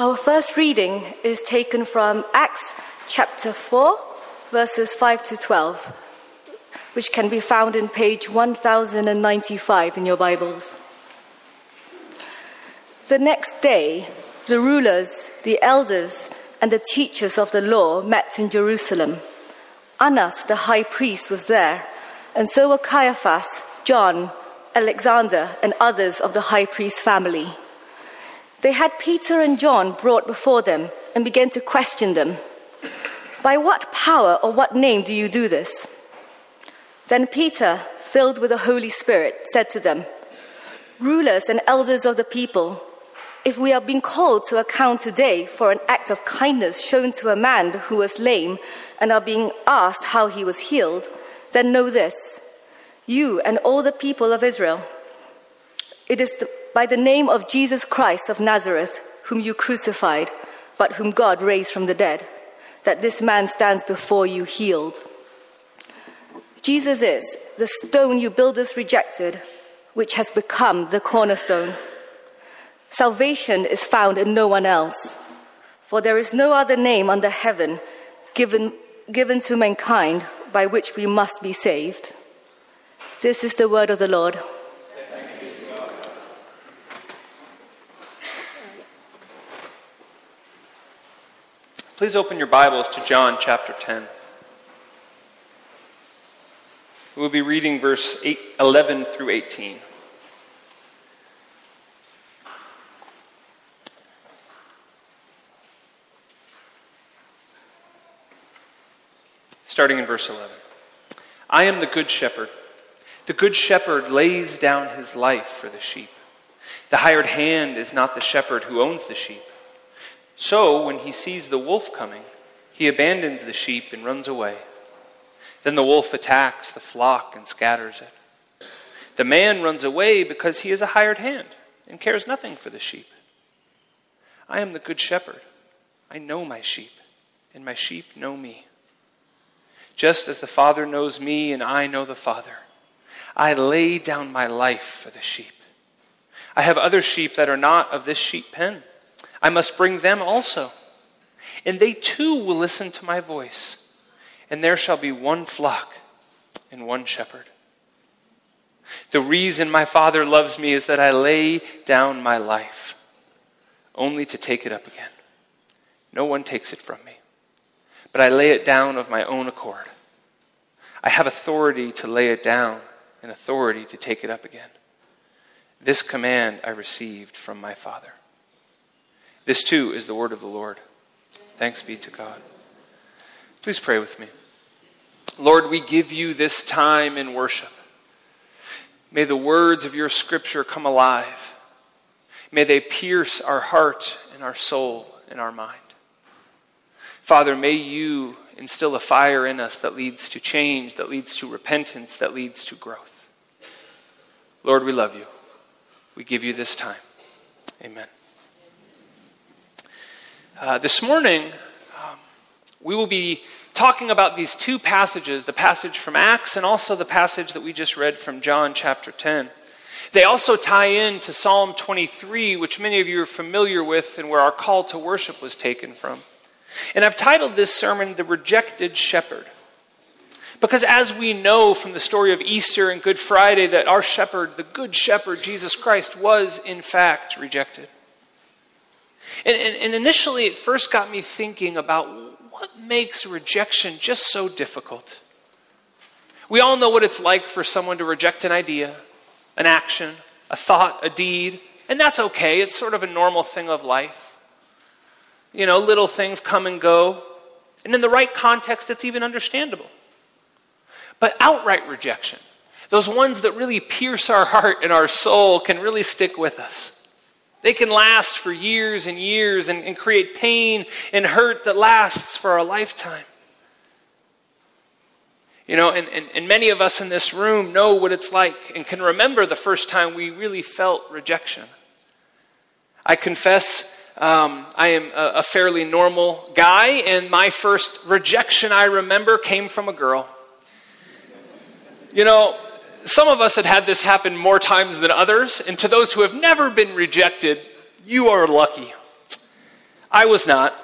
Our first reading is taken from Acts chapter 4, verses 5 to 12, which can be found in page 1095 in your Bibles. The next day, the rulers, the elders, and the teachers of the law met in Jerusalem. Annas, the high priest, was there, and so were Caiaphas, John, Alexander, and others of the high priest family. They had Peter and John brought before them and began to question them. By what power or what name do you do this? Then Peter, filled with the Holy Spirit, said to them, Rulers and elders of the people, if we are being called to account today for an act of kindness shown to a man who was lame and are being asked how he was healed, then know this you and all the people of Israel. It is the, by the name of Jesus Christ of Nazareth, whom you crucified, but whom God raised from the dead, that this man stands before you healed. Jesus is the stone you builders rejected, which has become the cornerstone. Salvation is found in no one else, for there is no other name under heaven given, given to mankind by which we must be saved. This is the word of the Lord. Please open your Bibles to John chapter 10. We'll be reading verse 8, 11 through 18. Starting in verse 11. I am the good shepherd. The good shepherd lays down his life for the sheep. The hired hand is not the shepherd who owns the sheep. So, when he sees the wolf coming, he abandons the sheep and runs away. Then the wolf attacks the flock and scatters it. The man runs away because he is a hired hand and cares nothing for the sheep. I am the good shepherd. I know my sheep, and my sheep know me. Just as the Father knows me and I know the Father, I lay down my life for the sheep. I have other sheep that are not of this sheep pen. I must bring them also. And they too will listen to my voice. And there shall be one flock and one shepherd. The reason my Father loves me is that I lay down my life, only to take it up again. No one takes it from me, but I lay it down of my own accord. I have authority to lay it down and authority to take it up again. This command I received from my Father. This too is the word of the Lord. Thanks be to God. Please pray with me. Lord, we give you this time in worship. May the words of your scripture come alive. May they pierce our heart and our soul and our mind. Father, may you instill a fire in us that leads to change, that leads to repentance, that leads to growth. Lord, we love you. We give you this time. Amen. Uh, this morning, um, we will be talking about these two passages the passage from Acts and also the passage that we just read from John chapter 10. They also tie in to Psalm 23, which many of you are familiar with and where our call to worship was taken from. And I've titled this sermon, The Rejected Shepherd. Because as we know from the story of Easter and Good Friday, that our shepherd, the good shepherd, Jesus Christ, was in fact rejected. And, and, and initially, it first got me thinking about what makes rejection just so difficult. We all know what it's like for someone to reject an idea, an action, a thought, a deed, and that's okay. It's sort of a normal thing of life. You know, little things come and go, and in the right context, it's even understandable. But outright rejection, those ones that really pierce our heart and our soul, can really stick with us. They can last for years and years and, and create pain and hurt that lasts for a lifetime. You know, and, and, and, many of us in this room know what it's like and can remember the first time we really felt rejection. I confess um, I am a, a fairly normal guy, and my first rejection I remember came from a girl. You know, some of us had had this happen more times than others, and to those who have never been rejected, you are lucky. I was not.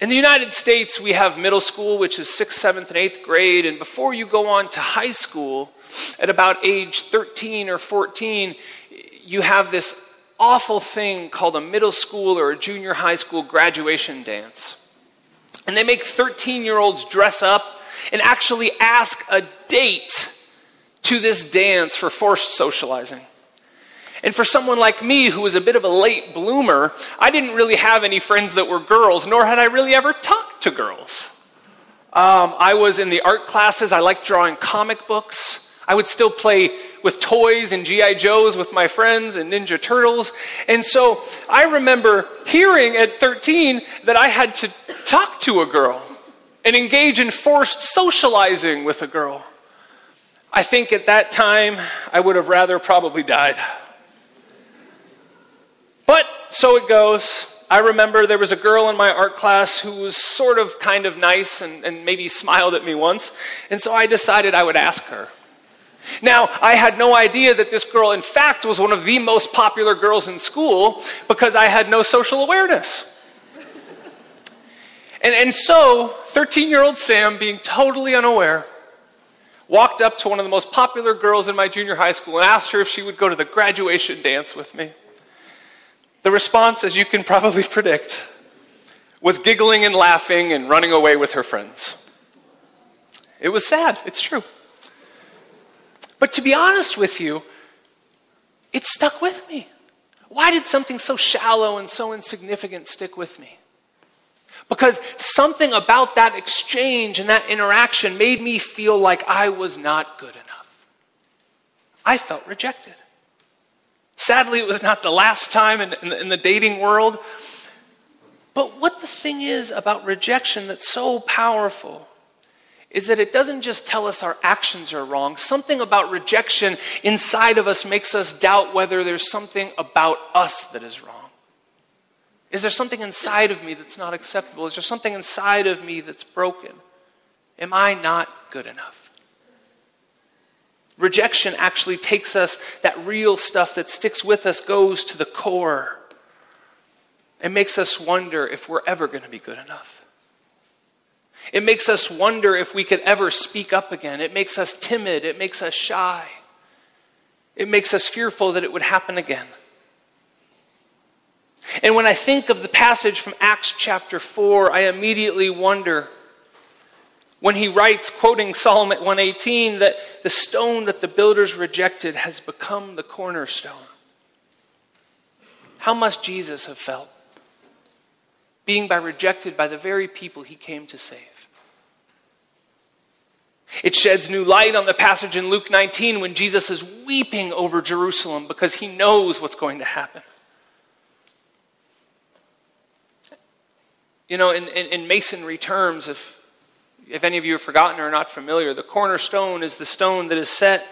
In the United States, we have middle school, which is sixth, seventh, and eighth grade, and before you go on to high school, at about age 13 or 14, you have this awful thing called a middle school or a junior high school graduation dance. And they make 13 year olds dress up and actually ask a date to this dance for forced socializing. And for someone like me, who was a bit of a late bloomer, I didn't really have any friends that were girls, nor had I really ever talked to girls. Um, I was in the art classes, I liked drawing comic books. I would still play with toys and G.I. Joes with my friends and Ninja Turtles. And so I remember hearing at 13 that I had to talk to a girl and engage in forced socializing with a girl. I think at that time I would have rather probably died. But so it goes. I remember there was a girl in my art class who was sort of kind of nice and, and maybe smiled at me once. And so I decided I would ask her. Now, I had no idea that this girl, in fact, was one of the most popular girls in school because I had no social awareness. And, and so, 13 year old Sam, being totally unaware, walked up to one of the most popular girls in my junior high school and asked her if she would go to the graduation dance with me. The response, as you can probably predict, was giggling and laughing and running away with her friends. It was sad, it's true. But to be honest with you, it stuck with me. Why did something so shallow and so insignificant stick with me? Because something about that exchange and that interaction made me feel like I was not good enough. I felt rejected. Sadly, it was not the last time in, in, in the dating world. But what the thing is about rejection that's so powerful is that it doesn't just tell us our actions are wrong. Something about rejection inside of us makes us doubt whether there's something about us that is wrong. Is there something inside of me that's not acceptable? Is there something inside of me that's broken? Am I not good enough? Rejection actually takes us, that real stuff that sticks with us goes to the core. It makes us wonder if we're ever going to be good enough. It makes us wonder if we could ever speak up again. It makes us timid. It makes us shy. It makes us fearful that it would happen again. And when I think of the passage from Acts chapter 4, I immediately wonder when he writes, quoting Psalm 118, that the stone that the builders rejected has become the cornerstone. How must Jesus have felt being by rejected by the very people he came to save? It sheds new light on the passage in Luke 19 when Jesus is weeping over Jerusalem because he knows what's going to happen. You know, in, in, in masonry terms, if if any of you have forgotten or are not familiar, the cornerstone is the stone that is set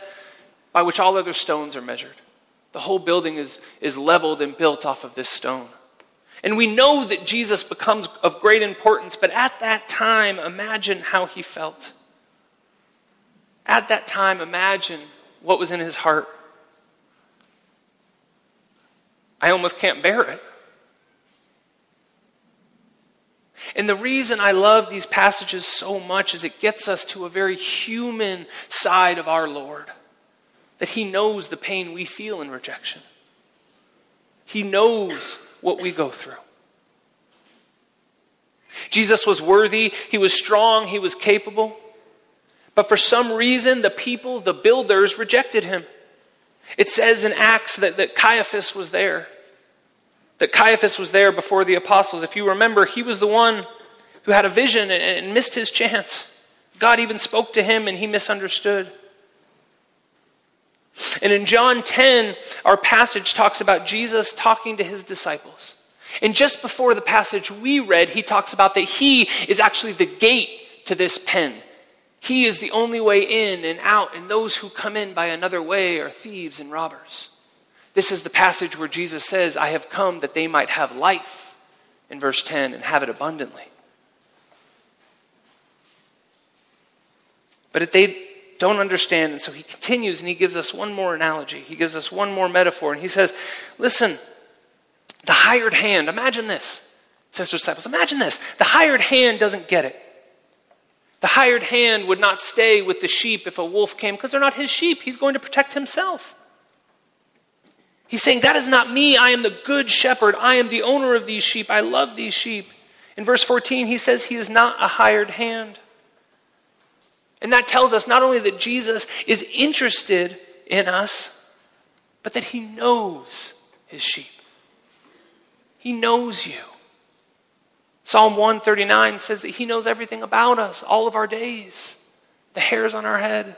by which all other stones are measured. The whole building is, is leveled and built off of this stone. And we know that Jesus becomes of great importance, but at that time, imagine how he felt. At that time, imagine what was in his heart. I almost can't bear it. And the reason I love these passages so much is it gets us to a very human side of our Lord. That He knows the pain we feel in rejection, He knows what we go through. Jesus was worthy, He was strong, He was capable. But for some reason, the people, the builders, rejected Him. It says in Acts that, that Caiaphas was there that Caiaphas was there before the apostles. If you remember, he was the one who had a vision and, missed his chance. God even spoke to him and he misunderstood. And in John 10, our passage talks about Jesus talking to his disciples. And just before the passage we read, he talks about that he is actually the gate to this pen. He is the only way in and out, and those who come in by another way are thieves and robbers. This is the passage where Jesus says, I have come that they might have life, in verse 10, and have it abundantly. But they don't understand, and so he continues and he gives us one more analogy. He gives us one more metaphor, and he says, Listen, The hired hand, imagine this, says to disciples, imagine this. The hired hand doesn't get it. The hired hand would not stay with the sheep if a wolf came because they're not his sheep. He's going to protect himself. He's saying, That is not me. I am the good shepherd. I am the owner of these sheep. I love these sheep. In verse 14, he says he is not a hired hand. And that tells us not only that Jesus is interested in us, but that he knows his sheep. He knows you. Psalm 139 says that he knows everything about us, all of our days, the hairs on our head.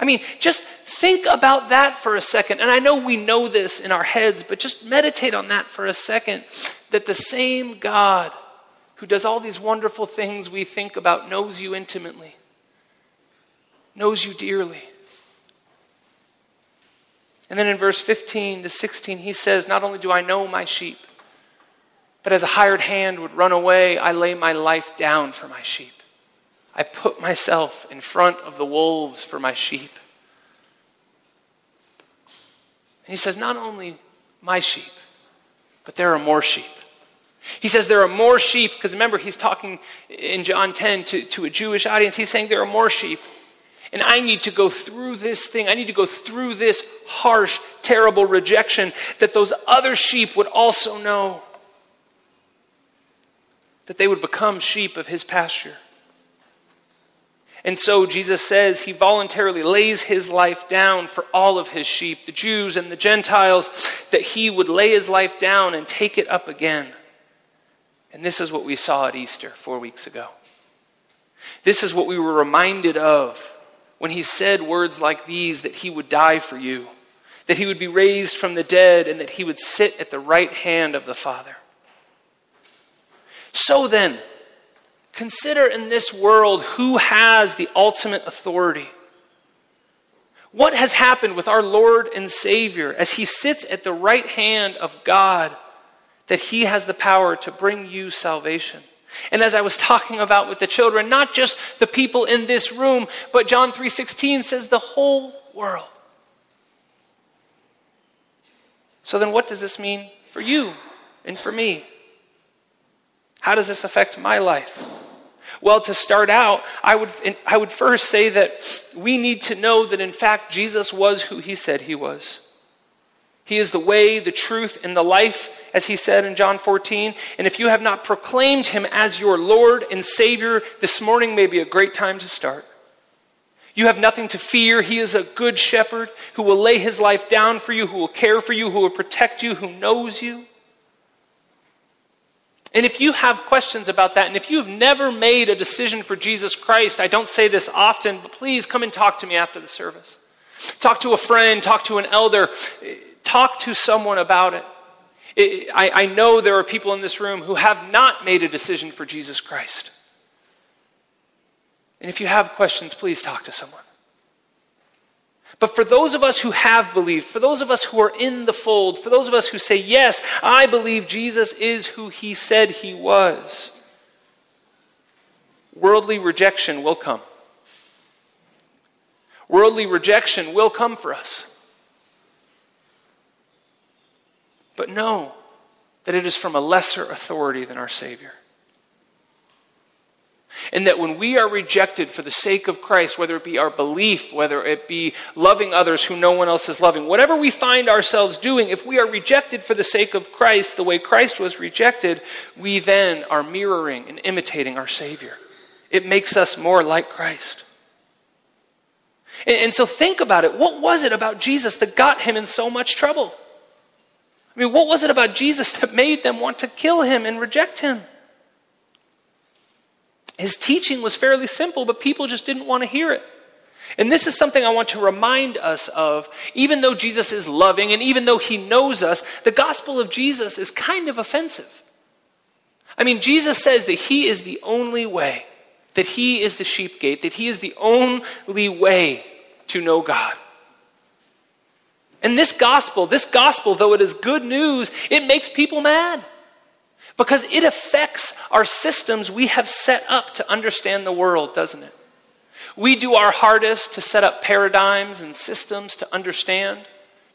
I mean, just think about that for a second. And I know we know this in our heads, but just meditate on that for a second that the same God who does all these wonderful things we think about knows you intimately, knows you dearly. And then in verse 15 to 16, he says, Not only do I know my sheep, but as a hired hand would run away, I lay my life down for my sheep. I put myself in front of the wolves for my sheep. And he says, Not only my sheep, but there are more sheep. He says there are more sheep, because remember, he's talking in John 10 to, to a Jewish audience. He's saying there are more sheep. And I need to go through this thing. I need to go through this harsh, terrible rejection that those other sheep would also know. That they would become sheep of his pasture. And so Jesus says he voluntarily lays his life down for all of his sheep, the Jews and the Gentiles, that he would lay his life down and take it up again. And this is what we saw at Easter four weeks ago. This is what we were reminded of when he said words like these that he would die for you, that he would be raised from the dead, and that he would sit at the right hand of the Father. So then, consider in this world who has the ultimate authority. What has happened with our Lord and Savior as he sits at the right hand of God? That He has the power to bring you salvation. And as I was talking about with the children, not just the people in this room, but John 3:16 says the whole world. So then what does this mean for you and for me? How does this affect my life? Well, to start out, I would, I would first say that we need to know that in fact Jesus was who he said he was. He is the way, the truth, and the life, as he said in John 14. And if you have not proclaimed him as your Lord and Savior, this morning may be a great time to start. You have nothing to fear. He is a good shepherd who will lay his life down for you, who will care for you, who will protect you, who knows you. And if you have questions about that, and if you've never made a decision for Jesus Christ, I don't say this often, but please come and talk to me after the service. Talk to a friend, talk to an elder. Eh, talk to someone about it. I, I know there are people in this room who have not made a decision for Jesus Christ. And if you have questions, please talk to someone. But for those of us who have believed, for those of us who are in the fold, for those of us who say, Yes, I believe Jesus is who he said he was, worldly rejection will come. Worldly rejection will come for us. But know that it is from a lesser authority than our Savior. And that when we are rejected for the sake of Christ, whether it be our belief, whether it be loving others who no one else is loving, whatever we find ourselves doing, if we are rejected for the sake of Christ, the way Christ was rejected, we then are mirroring and imitating our Savior. It makes us more like Christ. And, and so think about it. What was it about Jesus that got him in so much trouble? I mean, what was it about Jesus that made them want to kill him and reject him? His teaching was fairly simple, but people just didn't want to hear it. And this is something I want to remind us of. Even though Jesus is loving and even though he knows us, the gospel of Jesus is kind of offensive. I mean, Jesus says that he is the only way, that he is the sheep gate, that he is the only way to know God. And this gospel, this gospel, though it is good news, it makes people mad because it affects our systems we have set up to understand the world, doesn't it? We do our hardest to set up paradigms and systems to understand,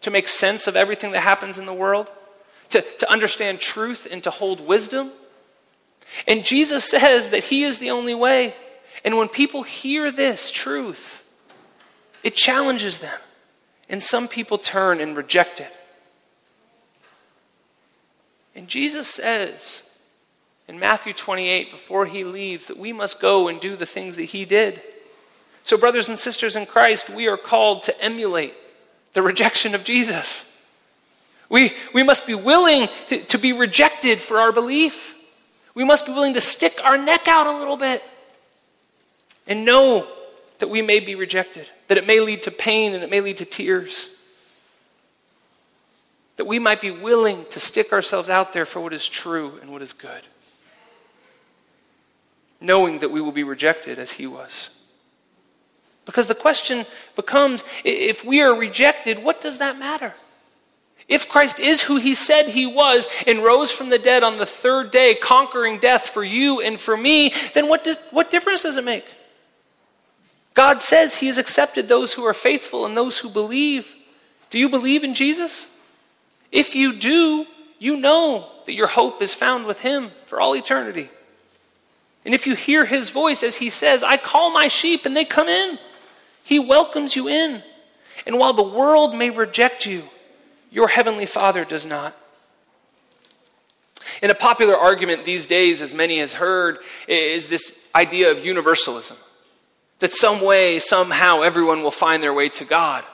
to make sense of everything that happens in the world. to, to understand truth and to hold wisdom. And Jesus says that He is the only way. And when people hear this truth, it challenges them. And some people turn and reject it. And Jesus says in Matthew 28, before he leaves, that we must go and do the things that he did. So, brothers and sisters in Christ, we are called to emulate the rejection of Jesus. We, we must be willing to, to be rejected for our belief. We must be willing to stick our neck out a little bit and know that we may be rejected, that it may lead to pain and it may lead to tears. That we might be willing to stick ourselves out there for what is true and what is good, knowing that we will be rejected as He was. Because the question becomes if we are rejected, what does that matter? If Christ is who he said he was and rose from the dead on the third day, conquering death for you and for me, then what, does, what difference does it make? God says he has accepted those who are faithful and those who believe. Do you believe in Jesus? If you do, you know that your hope is found with him for all eternity. And if you hear his voice as he says, I call my sheep and they come in, he welcomes you in. And while the world may reject you, your heavenly Father does not. In a popular argument these days, as many has heard, is this idea of universalism. That some way, somehow, everyone will find their way to God.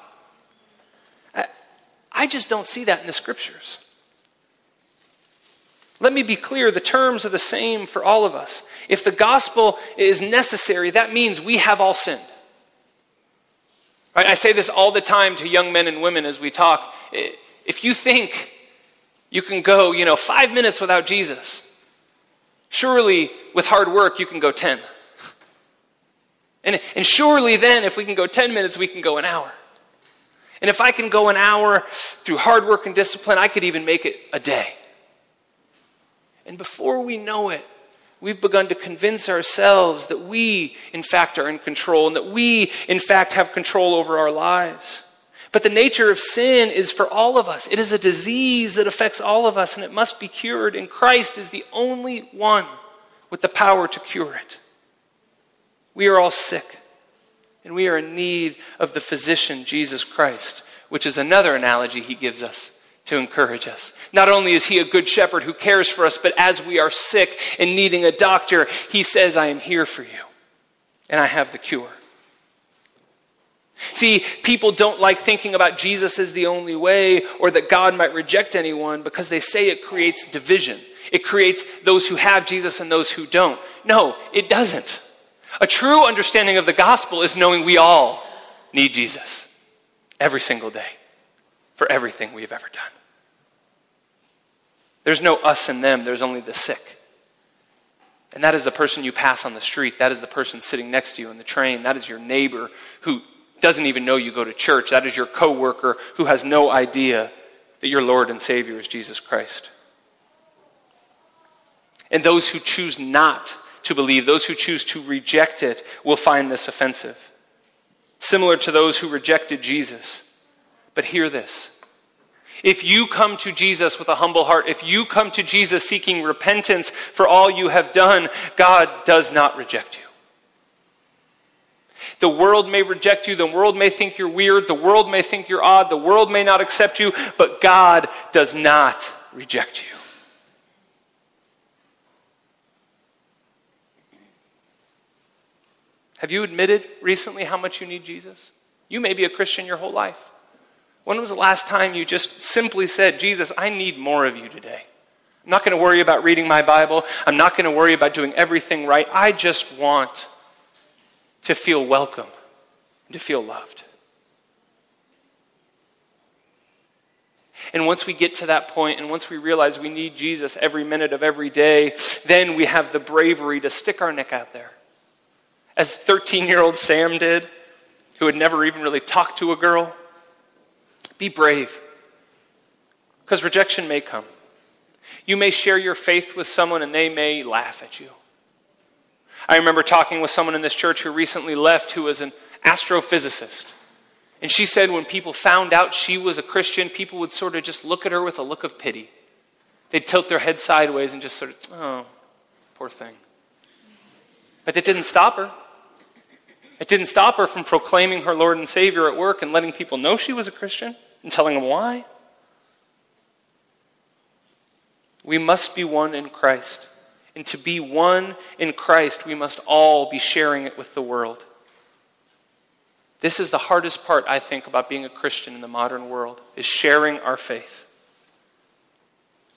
I just don't see that in the scriptures. Let me be clear the terms are the same for all of us. If the gospel is necessary, that means we have all sinned. Right? I say this all the time to young men and women as we talk. If you think you can go, you know, five minutes without Jesus, surely with hard work you can go 10. And, and surely then, if we can go 10 minutes, we can go an hour. And if I can go an hour through hard work and discipline, I could even make it a day. And before we know it, we've begun to convince ourselves that we, in fact, are in control and that we, in fact, have control over our lives. But the nature of sin is for all of us. It is a disease that affects all of us and it must be cured. And Christ is the only one with the power to cure it. We are all sick and we are in need of the physician, Jesus Christ, which is another analogy he gives us to encourage us. Not only is he a good shepherd who cares for us, but as we are sick and needing a doctor, he says, I am here for you and I have the cure. See, people don't like thinking about Jesus as the only way or that God might reject anyone because they say it creates division. It creates those who have Jesus and those who don't. No, it doesn't. A true understanding of the gospel is knowing we all need Jesus every single day for everything we've ever done. There's no us and them, there's only the sick. And that is the person you pass on the street. That is the person sitting next to you in the train. That is your neighbor who doesn't even know you go to church. That is your coworker who has no idea that your Lord and Savior is Jesus Christ. And those who choose not to believe, those who choose to reject it, will find this offensive. Similar to those who rejected Jesus. But hear this. If you come to Jesus with a humble heart, if you come to Jesus seeking repentance for all you have done, God does not reject you. The world may reject you. The world may think you're weird. The world may think you're odd. The world may not accept you, but God does not reject you. Have you admitted recently how much you need Jesus? You may be a Christian your whole life. When was the last time you just simply said, Jesus, I need more of you today? I'm not going to worry about reading my Bible. I'm not going to worry about doing everything right. I just want to feel welcome, to feel loved. And once we get to that point, and once we realize we need Jesus every minute of every day, then we have the bravery to stick our neck out there. As 13 year old Sam did, who had never even really talked to a girl. Be brave, because rejection may come. You may share your faith with someone and they may laugh at you. I remember talking with someone in this church who recently left who was an astrophysicist. And she said when people found out she was a Christian, people would sort of just look at her with a look of pity. They'd tilt their head sideways and just sort of, oh, poor thing. But it didn't stop her. It didn't stop her from proclaiming her Lord and Savior at work and letting people know she was a Christian and telling them why. We must be one in Christ. And to be one in Christ, we must all be sharing it with the world. This is the hardest part, I think, about being a Christian in the modern world, is sharing our faith.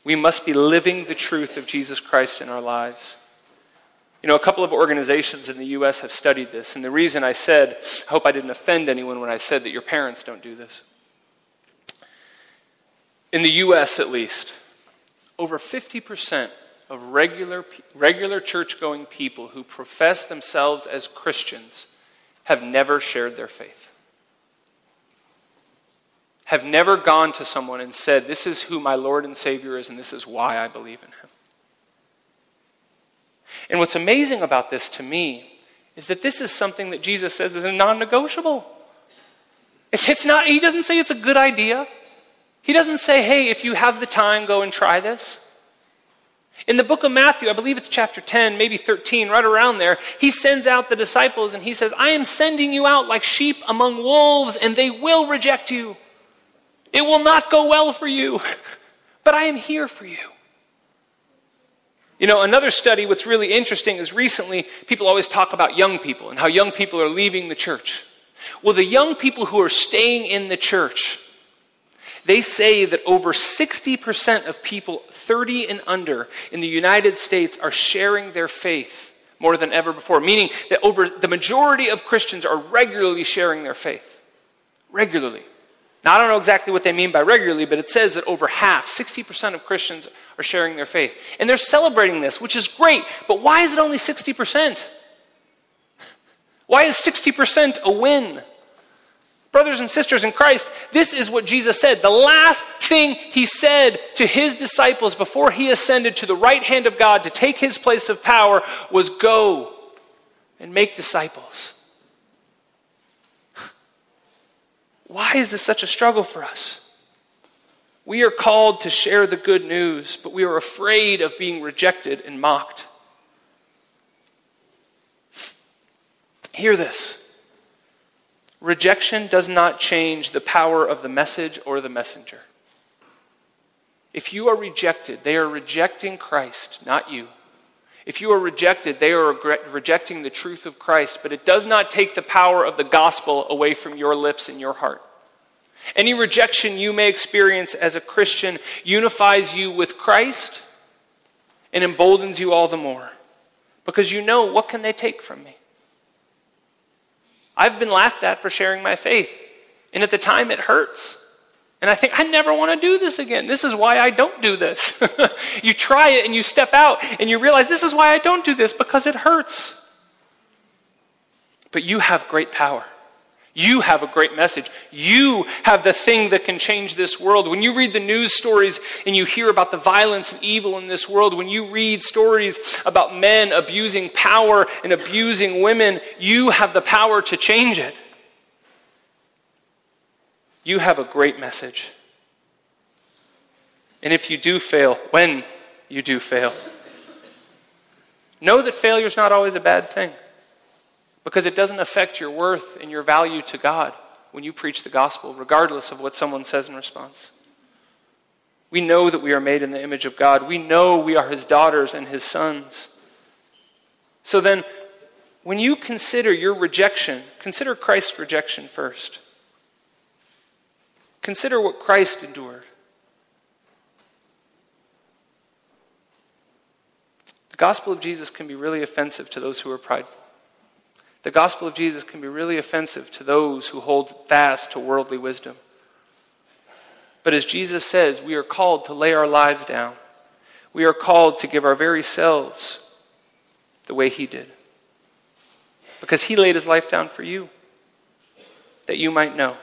We must be living the truth of Jesus Christ in our lives. You know, a couple of organizations in the U.S. have studied this, and the reason I said, I hope I didn't offend anyone when I said that your parents don't do this. In the U.S., at least, over 50% of regular, regular church going people who profess themselves as Christians have never shared their faith. Have never gone to someone and said, This is who my Lord and Savior is, and this is why I believe in him. And what's amazing about this to me is that this is something that Jesus says is a non negotiable. It's, it's not, he doesn't say it's a good idea. He doesn't say, hey, if you have the time, go and try this. In the book of Matthew, I believe it's chapter 10, maybe 13, right around there, he sends out the disciples and he says, I am sending you out like sheep among wolves, and they will reject you. It will not go well for you, but I am here for you. You know, another study, what's really interesting is recently people always talk about young people and how young people are leaving the church. Well, the young people who are staying in the church, they say that over 60% of people 30 and under in the United States are sharing their faith more than ever before, meaning that over the majority of Christians are regularly sharing their faith. Regularly. Now, I don't know exactly what they mean by regularly, but it says that over half, 60% of Christians are sharing their faith. And they're celebrating this, which is great, but why is it only 60%? Why is 60% a win? Brothers and sisters in Christ, this is what Jesus said. The last thing he said to his disciples before he ascended to the right hand of God to take his place of power was go and make disciples. Why is this such a struggle for us? We are called to share the good news, but we are afraid of being rejected and mocked. Hear this. Rejection does not change the power of the message or the messenger. If you are rejected, they are rejecting Christ, not you. If you are rejected, they are rejecting the truth of Christ, but it does not take the power of the gospel away from your lips and your heart. Any rejection you may experience as a Christian unifies you with Christ and emboldens you all the more because you know what can they take from me? I've been laughed at for sharing my faith. And at the time, it hurts. And I think, I never want to do this again. This is why I don't do this. you try it and you step out and you realize this is why I don't do this because it hurts. But you have great power. You have a great message. You have the thing that can change this world. When you read the news stories and you hear about the violence and evil in this world, when you read stories about men abusing power and abusing women, you have the power to change it. You have a great message. And if you do fail, when you do fail, know that failure is not always a bad thing because it doesn't affect your worth and your value to God when you preach the gospel, regardless of what someone says in response. We know that we are made in the image of God. We know we are his daughters and his sons. So then, when you consider your rejection, consider Christ's rejection first. Consider what Christ endured. The gospel of Jesus can be really offensive to those who are prideful. The gospel of Jesus can be really offensive to those who hold fast to worldly wisdom. But as Jesus says, we are called to lay our lives down. We are called to give our very selves the way He did. Because He laid His life down for you, that you might know.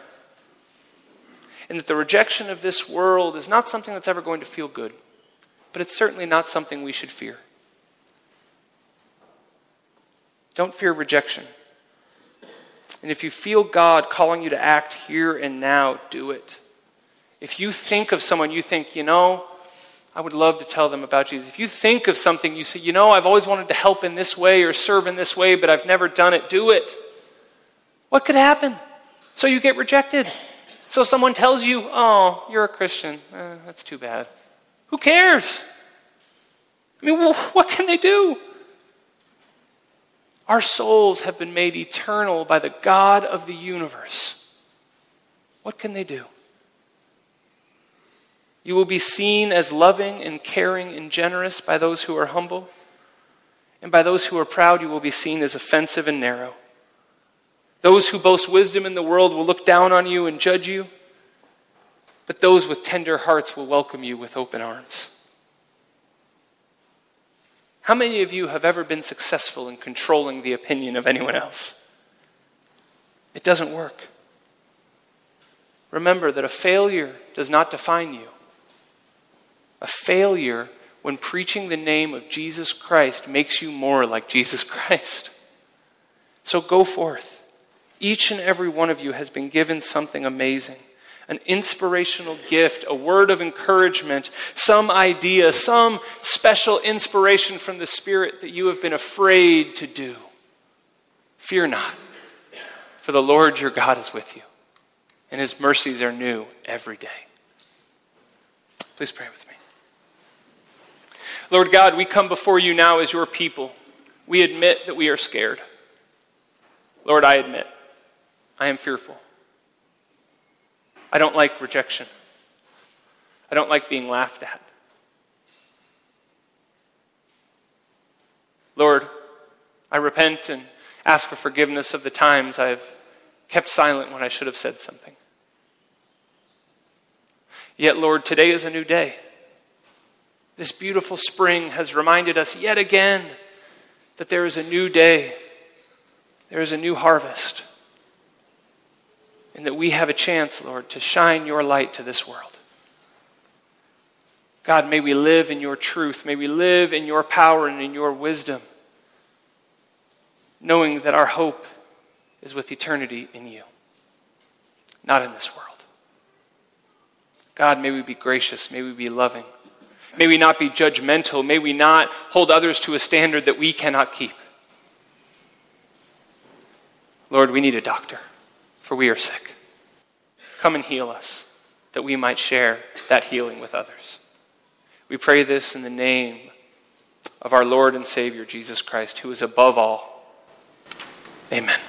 And that the rejection of this world is not something that's ever going to feel good, but it's certainly not something we should fear. Don't fear rejection. And if you feel God calling you to act here and now, do it. If you think of someone, you think, you know, I would love to tell them about Jesus. If you think of something, you say, you know, I've always wanted to help in this way or serve in this way, but I've never done it, do it. What could happen? So you get rejected. So someone tells you, oh, you're a Christian. Eh, that's too bad. Who cares? I mean, well, what can they do? Our souls have been made eternal by the God of the universe. What can they do? You will be seen as loving and caring and generous by those who are humble. And by those who are proud, you will be seen as offensive and narrow. Those who boast wisdom in the world will look down on you and judge you. But those with tender hearts will welcome you with open arms. How many of you have ever been successful in controlling the opinion of anyone else? It doesn't work. Remember that a failure does not define you. A failure when preaching the name of Jesus Christ makes you more like Jesus Christ. So go forth. Each and every one of you has been given something amazing an inspirational gift, a word of encouragement, some idea, some special inspiration from the Spirit that you have been afraid to do. Fear not, for the Lord your God is with you, and his mercies are new every day. Please pray with me. Lord God, we come before you now as your people. We admit that we are scared. Lord, I admit, I am fearful. I don't like rejection. I don't like being laughed at. Lord, I repent and ask for forgiveness of the times I've kept silent when I should have said something. Yet, Lord, today is a new day. This beautiful spring has reminded us yet again that there is a new day, there is a new harvest, and that we have a chance, Lord, to shine your light to this world. God, may we live in your truth. May we live in your power and in your wisdom, knowing that our hope is with eternity in you, not in this world. God, may we be gracious. May we be loving. May we not be judgmental. May we not hold others to a standard that we cannot keep. Lord, we need a doctor, for we are sick. Come and heal us, that we might share that healing with others. We pray this in the name of our Lord and Savior, Jesus Christ, who is above all. Amen.